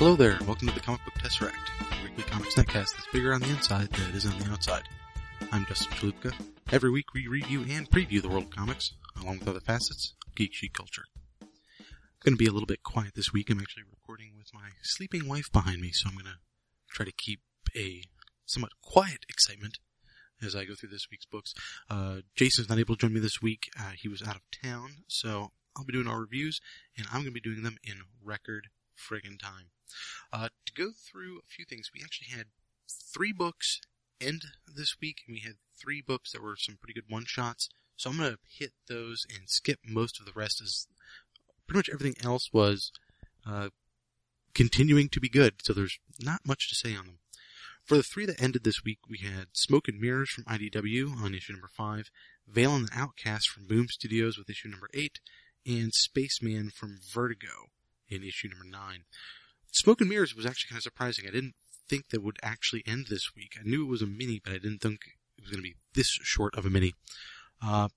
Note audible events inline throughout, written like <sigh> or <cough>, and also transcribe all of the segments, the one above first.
Hello there, welcome to the Comic Book Tesseract, a weekly comics netcast that's bigger on the inside than it is on the outside. I'm Dustin Chalupka. Every week we review and preview the world of comics, along with other facets of geek chic culture. going to be a little bit quiet this week. I'm actually recording with my sleeping wife behind me, so I'm going to try to keep a somewhat quiet excitement as I go through this week's books. Uh, Jason's not able to join me this week. Uh, he was out of town, so I'll be doing our reviews, and I'm going to be doing them in record friggin' time. Uh, to go through a few things, we actually had three books end this week, and we had three books that were some pretty good one-shots. So I'm going to hit those and skip most of the rest as pretty much everything else was uh, continuing to be good, so there's not much to say on them. For the three that ended this week, we had Smoke and Mirrors from IDW on issue number 5, Valen the Outcast from Boom Studios with issue number 8, and Spaceman from Vertigo in issue number 9. Smoke and Mirrors was actually kind of surprising. I didn't think that would actually end this week. I knew it was a mini, but I didn't think it was going to be this short of a mini. Uh,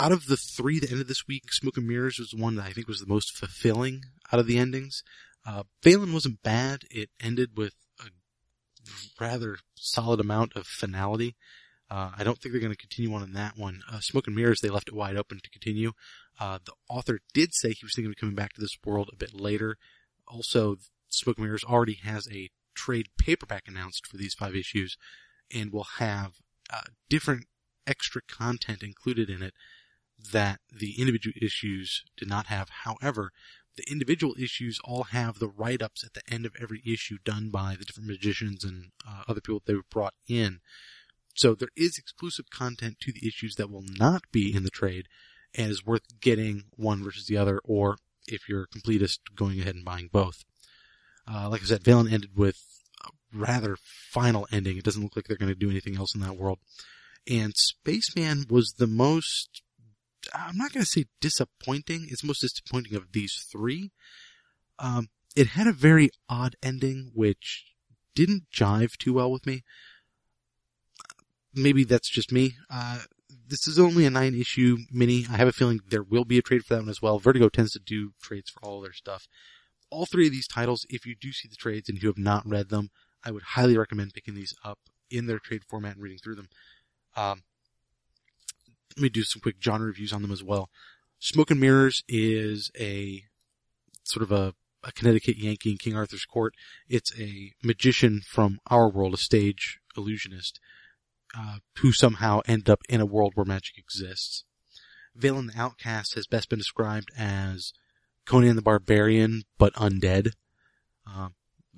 out of the three that ended this week, Smoke and Mirrors was the one that I think was the most fulfilling out of the endings. Uh, wasn't bad. It ended with a rather solid amount of finality. Uh, I don't think they're going to continue on in that one. Uh, Smoke and Mirrors, they left it wide open to continue. Uh, the author did say he was thinking of coming back to this world a bit later. Also, Smoke Mirrors already has a trade paperback announced for these five issues and will have uh, different extra content included in it that the individual issues did not have. However, the individual issues all have the write-ups at the end of every issue done by the different magicians and uh, other people that they've brought in. So there is exclusive content to the issues that will not be in the trade and is worth getting one versus the other, or if you're a completist, going ahead and buying both. Uh, like I said, Valen ended with a rather final ending. It doesn't look like they're going to do anything else in that world. And Spaceman was the most I'm not going to say disappointing. It's most disappointing of these three. Um, it had a very odd ending, which didn't jive too well with me. Maybe that's just me. Uh, this is only a nine issue mini. I have a feeling there will be a trade for that one as well. Vertigo tends to do trades for all their stuff. All three of these titles, if you do see the trades and you have not read them, I would highly recommend picking these up in their trade format and reading through them. Um, let me do some quick genre reviews on them as well. Smoke and Mirrors is a sort of a, a Connecticut Yankee in King Arthur's court. It's a magician from our world, a stage illusionist, uh, who somehow end up in a world where magic exists. Valen the Outcast has best been described as Conan the Barbarian, but undead. Uh,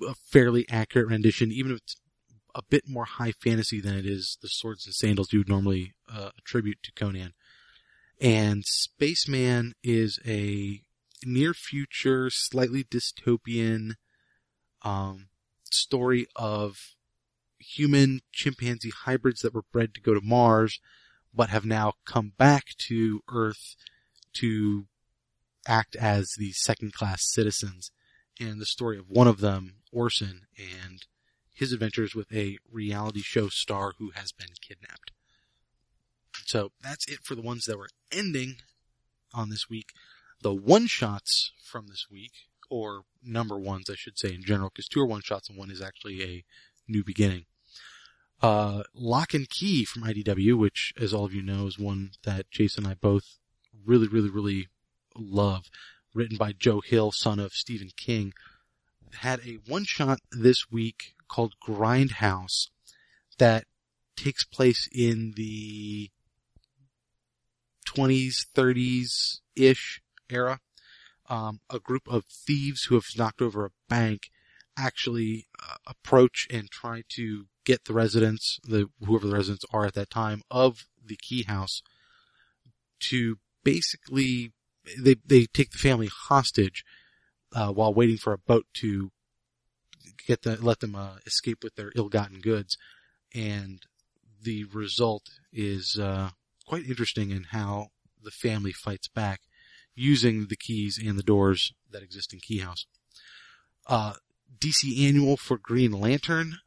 a fairly accurate rendition, even if it's a bit more high fantasy than it is the swords and sandals you would normally uh, attribute to Conan. And Spaceman is a near future, slightly dystopian um, story of human chimpanzee hybrids that were bred to go to Mars, but have now come back to Earth to act as the second class citizens. And the story of one of them, Orson, and his adventures with a reality show star who has been kidnapped. So that's it for the ones that were ending on this week. The one shots from this week, or number ones, I should say in general, because two are one shots and one is actually a new beginning. Uh, Locke and Key from IDW, which, as all of you know, is one that Jason and I both really, really, really love. Written by Joe Hill, son of Stephen King. Had a one shot this week called Grindhouse that takes place in the 20s, 30s ish era. Um, a group of thieves who have knocked over a bank actually uh, approach and try to get the residents, the whoever the residents are at that time of the key house, to basically they they take the family hostage uh, while waiting for a boat to get the, let them uh, escape with their ill-gotten goods, and the result is uh, quite interesting in how the family fights back using the keys and the doors that exist in Key House. Uh, DC Annual for Green Lantern,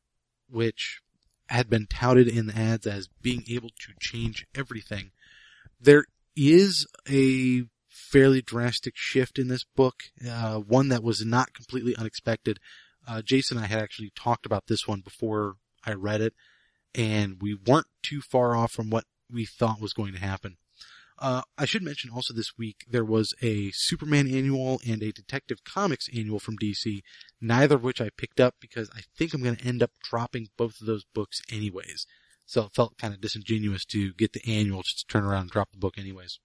which had been touted in the ads as being able to change everything. There is a fairly drastic shift in this book, uh, one that was not completely unexpected. Uh, Jason and I had actually talked about this one before I read it, and we weren't too far off from what we thought was going to happen. Uh, I should mention also this week there was a Superman annual and a Detective Comics annual from DC, neither of which I picked up because I think I'm going to end up dropping both of those books anyways. So it felt kind of disingenuous to get the annual just to turn around and drop the book anyways.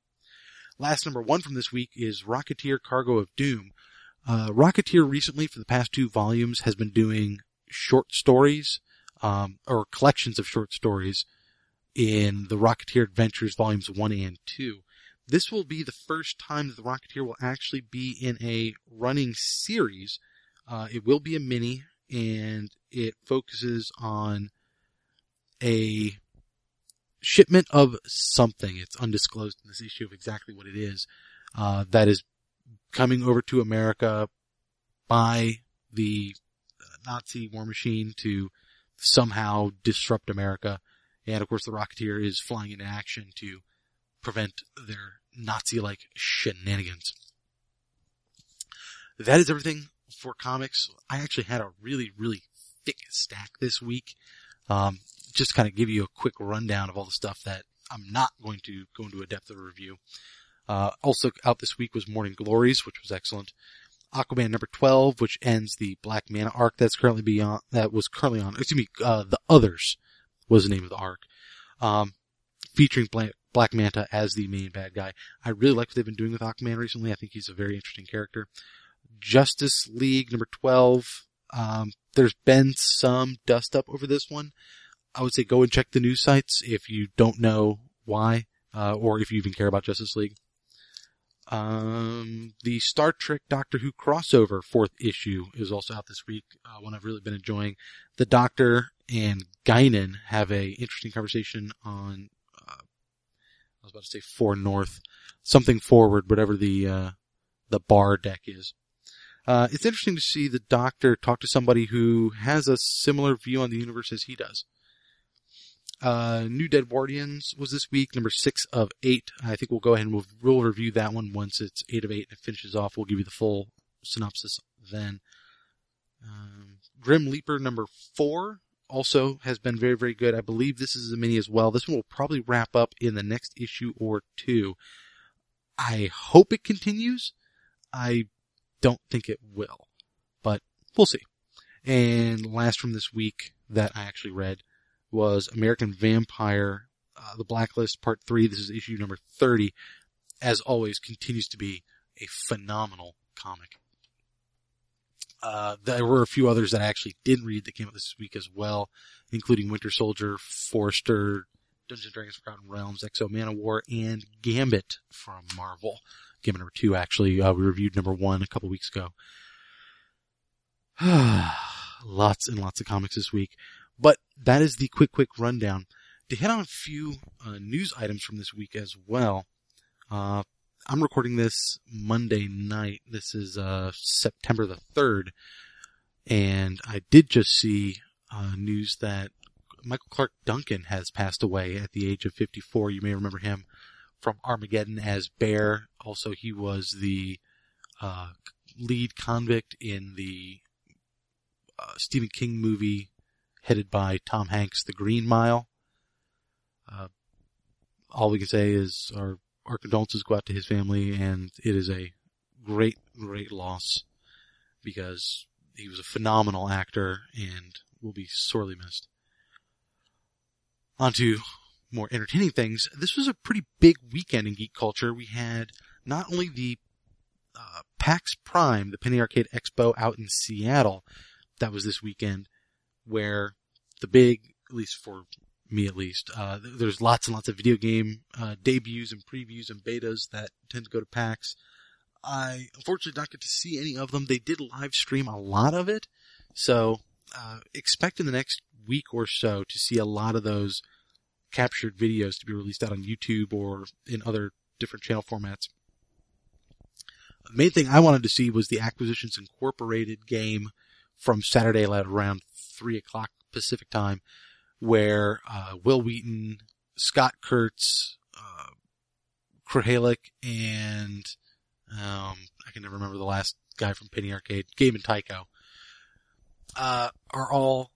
Last number one from this week is Rocketeer Cargo of Doom. Uh, Rocketeer recently, for the past two volumes, has been doing short stories, um, or collections of short stories in the Rocketeer Adventures volumes one and two. This will be the first time that the Rocketeer will actually be in a running series. Uh, it will be a mini and it focuses on a shipment of something. It's undisclosed in this issue of exactly what it is. Uh, that is coming over to America by the Nazi war machine to somehow disrupt America. And of course, the Rocketeer is flying into action to prevent their Nazi-like shenanigans. That is everything for comics. I actually had a really, really thick stack this week. Um, just kind of give you a quick rundown of all the stuff that I'm not going to go into a depth of review. Uh, also out this week was Morning Glories, which was excellent. Aquaman number 12, which ends the Black Manta arc that's currently beyond, that was currently on, excuse me, uh, The Others was the name of the arc. Um, featuring Black, Black Manta as the main bad guy. I really like what they've been doing with Aquaman recently. I think he's a very interesting character. Justice League number 12. Um, there's been some dust up over this one. I would say go and check the news sites if you don't know why, uh, or if you even care about Justice League. Um, the Star Trek Doctor Who crossover fourth issue is also out this week. Uh, one I've really been enjoying. The Doctor and Guinan have a interesting conversation on. Uh, I was about to say four north, something forward, whatever the uh, the bar deck is. Uh, it's interesting to see the Doctor talk to somebody who has a similar view on the universe as he does. Uh, New Dead Guardians was this week, number six of eight. I think we'll go ahead and we'll, we'll review that one once it's eight of eight and it finishes off. We'll give you the full synopsis then. Um, Grim Leaper number four also has been very, very good. I believe this is a mini as well. This one will probably wrap up in the next issue or two. I hope it continues. I don't think it will, but we'll see. And last from this week that I actually read was American Vampire, uh, The Blacklist Part 3. This is issue number 30. As always, continues to be a phenomenal comic. Uh, there were a few others that I actually didn't read that came out this week as well, including Winter Soldier, Forrester, Dungeons Dragons Forgotten Realms, X-O Manowar, and Gambit from Marvel. Gambit number two, actually. Uh, we reviewed number one a couple weeks ago. <sighs> lots and lots of comics this week. But that is the quick, quick rundown. To hit on a few uh, news items from this week as well. Uh, I'm recording this Monday night. This is uh, September the 3rd. And I did just see uh, news that Michael Clarke Duncan has passed away at the age of 54. You may remember him from Armageddon as Bear. Also, he was the uh, lead convict in the uh, Stephen King movie headed by Tom Hanks, The Green Mile. Uh, all we can say is our, our condolences go out to his family and it is a great, great loss because he was a phenomenal actor and will be sorely missed. On to more entertaining things. This was a pretty big weekend in geek culture. We had not only the uh, PAX Prime, the Penny Arcade Expo out in Seattle, that was this weekend, where the big, at least for me at least, uh, there's lots and lots of video game uh, debuts and previews and betas that tend to go to PAX. I unfortunately don't get to see any of them. They did live stream a lot of it, so uh, expect in the next week or so to see a lot of those captured videos to be released out on YouTube or in other different channel formats. The main thing I wanted to see was the Acquisitions Incorporated game from Saturday at around three o'clock Pacific time, where uh, Wil Wheaton, Scott Kurtz, uh, Krahulik, and um, I can never remember the last guy from Penny Arcade, Gabe and Tycho, uh, are all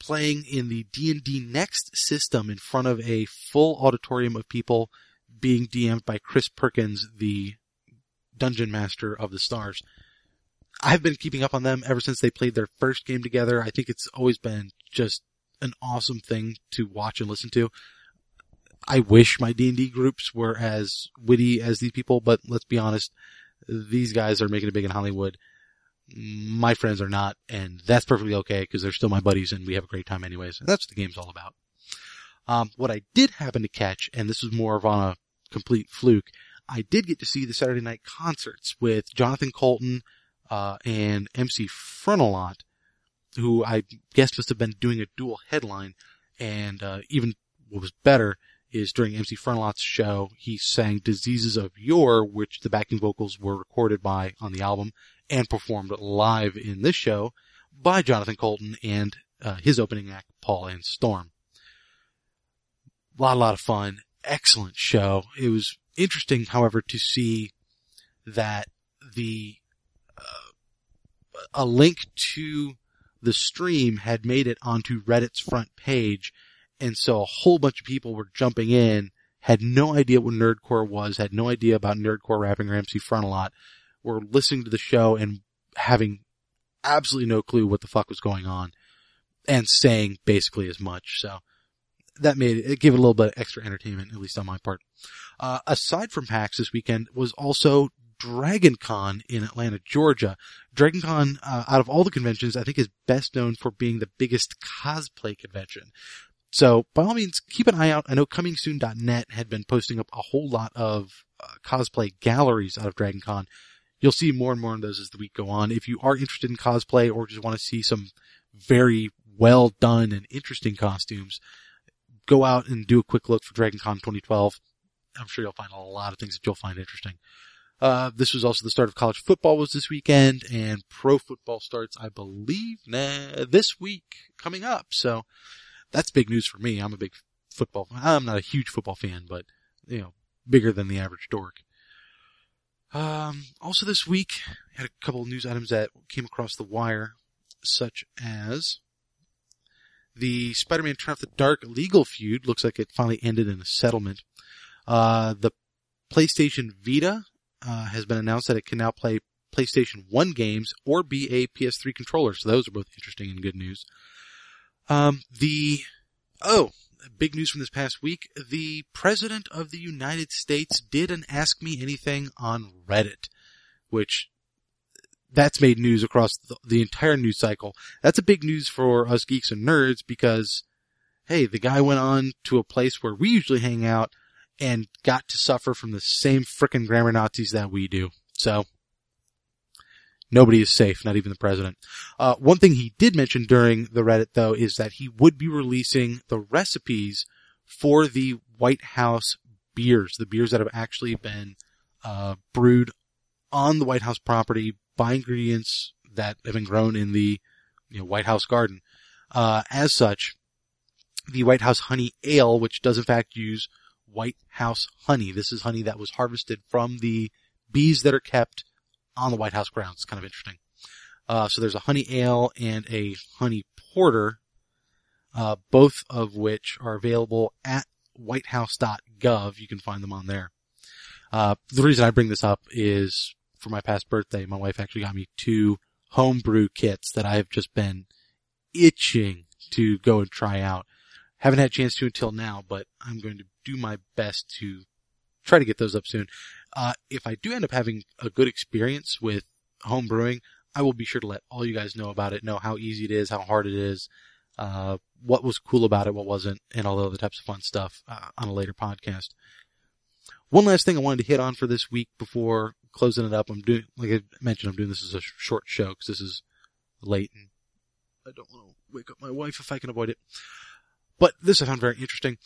playing in the D&D Next system in front of a full auditorium of people being DM'd by Chris Perkins, the dungeon master of the stars. I've been keeping up on them ever since they played their first game together. I think it's always been just an awesome thing to watch and listen to. I wish my D&D groups were as witty as these people, but let's be honest, these guys are making it big in Hollywood. My friends are not, and that's perfectly okay because they're still my buddies and we have a great time anyways. And that's what the game's all about. Um, what I did happen to catch, and this was more of on a complete fluke, I did get to see the Saturday night concerts with Jonathan Coulton, uh, and MC Frontalot, who I guess must have been doing a dual headline, and, uh, even what was better, is during MC Frontalot's show, he sang Diseases of Yore, which the backing vocals were recorded by on the album and performed live in this show by Jonathan Coulton and uh, his opening act, Paul and Storm. A lot, a lot of fun. Excellent show. It was interesting, however, to see that the, uh, a link to the stream had made it onto Reddit's front page and so a whole bunch of people were jumping in, had no idea what Nerdcore was, had no idea about Nerdcore rapping or MC Frontalot, were listening to the show and having absolutely no clue what the fuck was going on and saying basically as much. So that made it, it gave it a little bit of extra entertainment, at least on my part. Uh, aside from PAX this weekend was also Dragon Con in Atlanta, Georgia. Dragon Con, uh, out of all the conventions, I think is best known for being the biggest cosplay convention. So by all means, keep an eye out. I know comingsoon.net had been posting up a whole lot of uh, cosplay galleries out of Dragon Con. You'll see more and more of those as the week go on. If you are interested in cosplay or just want to see some very well done and interesting costumes, go out and do a quick look for Dragon Con 2012. I'm sure you'll find a lot of things that you'll find interesting. Uh, this was also the start of college football was this weekend and pro football starts, I believe, nah, this week coming up. So, that's big news for me. I'm a big football. I'm not a huge football fan, but you know, bigger than the average dork. Um, also this week, I had a couple of news items that came across the wire, such as the Spider-Man Off the Dark legal feud looks like it finally ended in a settlement. Uh, the PlayStation Vita uh, has been announced that it can now play PlayStation 1 games or be a PS3 controller, so those are both interesting and good news. Um, the, oh, big news from this past week. The President of the United States did an Ask Me Anything on Reddit, which that's made news across the, the, entire news cycle. That's a big news for us geeks and nerds because, hey, the guy went on to a place where we usually hang out and got to suffer from the same frickin' grammar Nazis that we do. So, Nobody is safe, not even the president. Uh, one thing he did mention during the Reddit though is that he would be releasing the recipes for the White House beers, the beers that have actually been uh, brewed on the White House property by ingredients that have been grown in the you know, White House garden. Uh, as such, the White House Honey Ale, which does in fact use White House honey. This is honey that was harvested from the bees that are kept on the White House grounds. It's kind of interesting. Uh, so there's a honey ale and a honey porter, uh, both of which are available at whitehouse.gov. You can find them on there. Uh, the reason I bring this up is for my past birthday, my wife actually got me two homebrew kits that I have just been itching to go and try out. Haven't had a chance to until now, but I'm going to do my best to try to get those up soon. Uh, if I do end up having a good experience with home brewing, I will be sure to let all you guys know about it, know how easy it is, how hard it is, uh, what was cool about it, what wasn't, and all the other types of fun stuff uh, on a later podcast. One last thing I wanted to hit on for this week before closing it up. I'm doing, like I mentioned, I'm doing this as a short show because this is late and I don't want to wake up my wife if I can avoid it. But this I found very interesting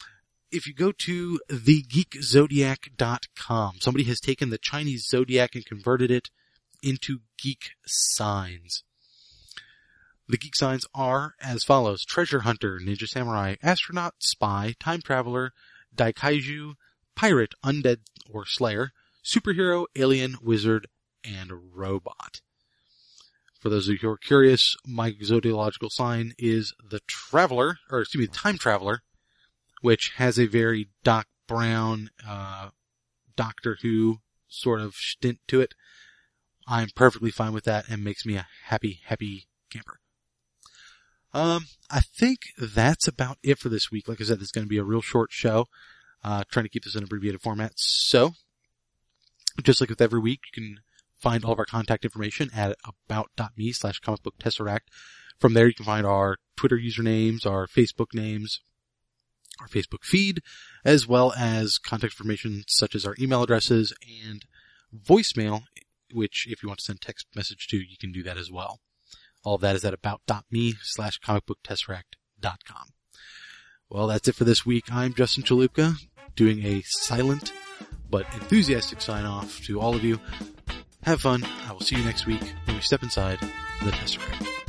if you go to thegeekzodiac.com, somebody has taken the Chinese zodiac and converted it into geek signs. The geek signs are as follows. Treasure hunter, ninja samurai, astronaut, spy, time traveler, daikaiju, pirate, undead or slayer, superhero, alien, wizard, and robot. For those of you who are curious, my zodiacal sign is the Traveler, or excuse me, the Time Traveler, which has a very Doc Brown, uh, Doctor Who sort of stint to it. I'm perfectly fine with that and makes me a happy, happy camper. Um, I think that's about it for this week. Like I said, it's going to be a real short show. Uh, trying to keep this in abbreviated format. So, just like with every week, you can find all of our contact information at about.me slash comic book tesseract. From there, you can find our Twitter usernames, our Facebook names, our Facebook feed, as well as contact information such as our email addresses and voicemail, which if you want to send text message to, you can do that as well. All of that is at about.me slash comicbooktesseract.com. Well, that's it for this week. I'm Justin Chalupka doing a silent but enthusiastic sign off to all of you. Have fun. I will see you next week when we step inside the Tesseract.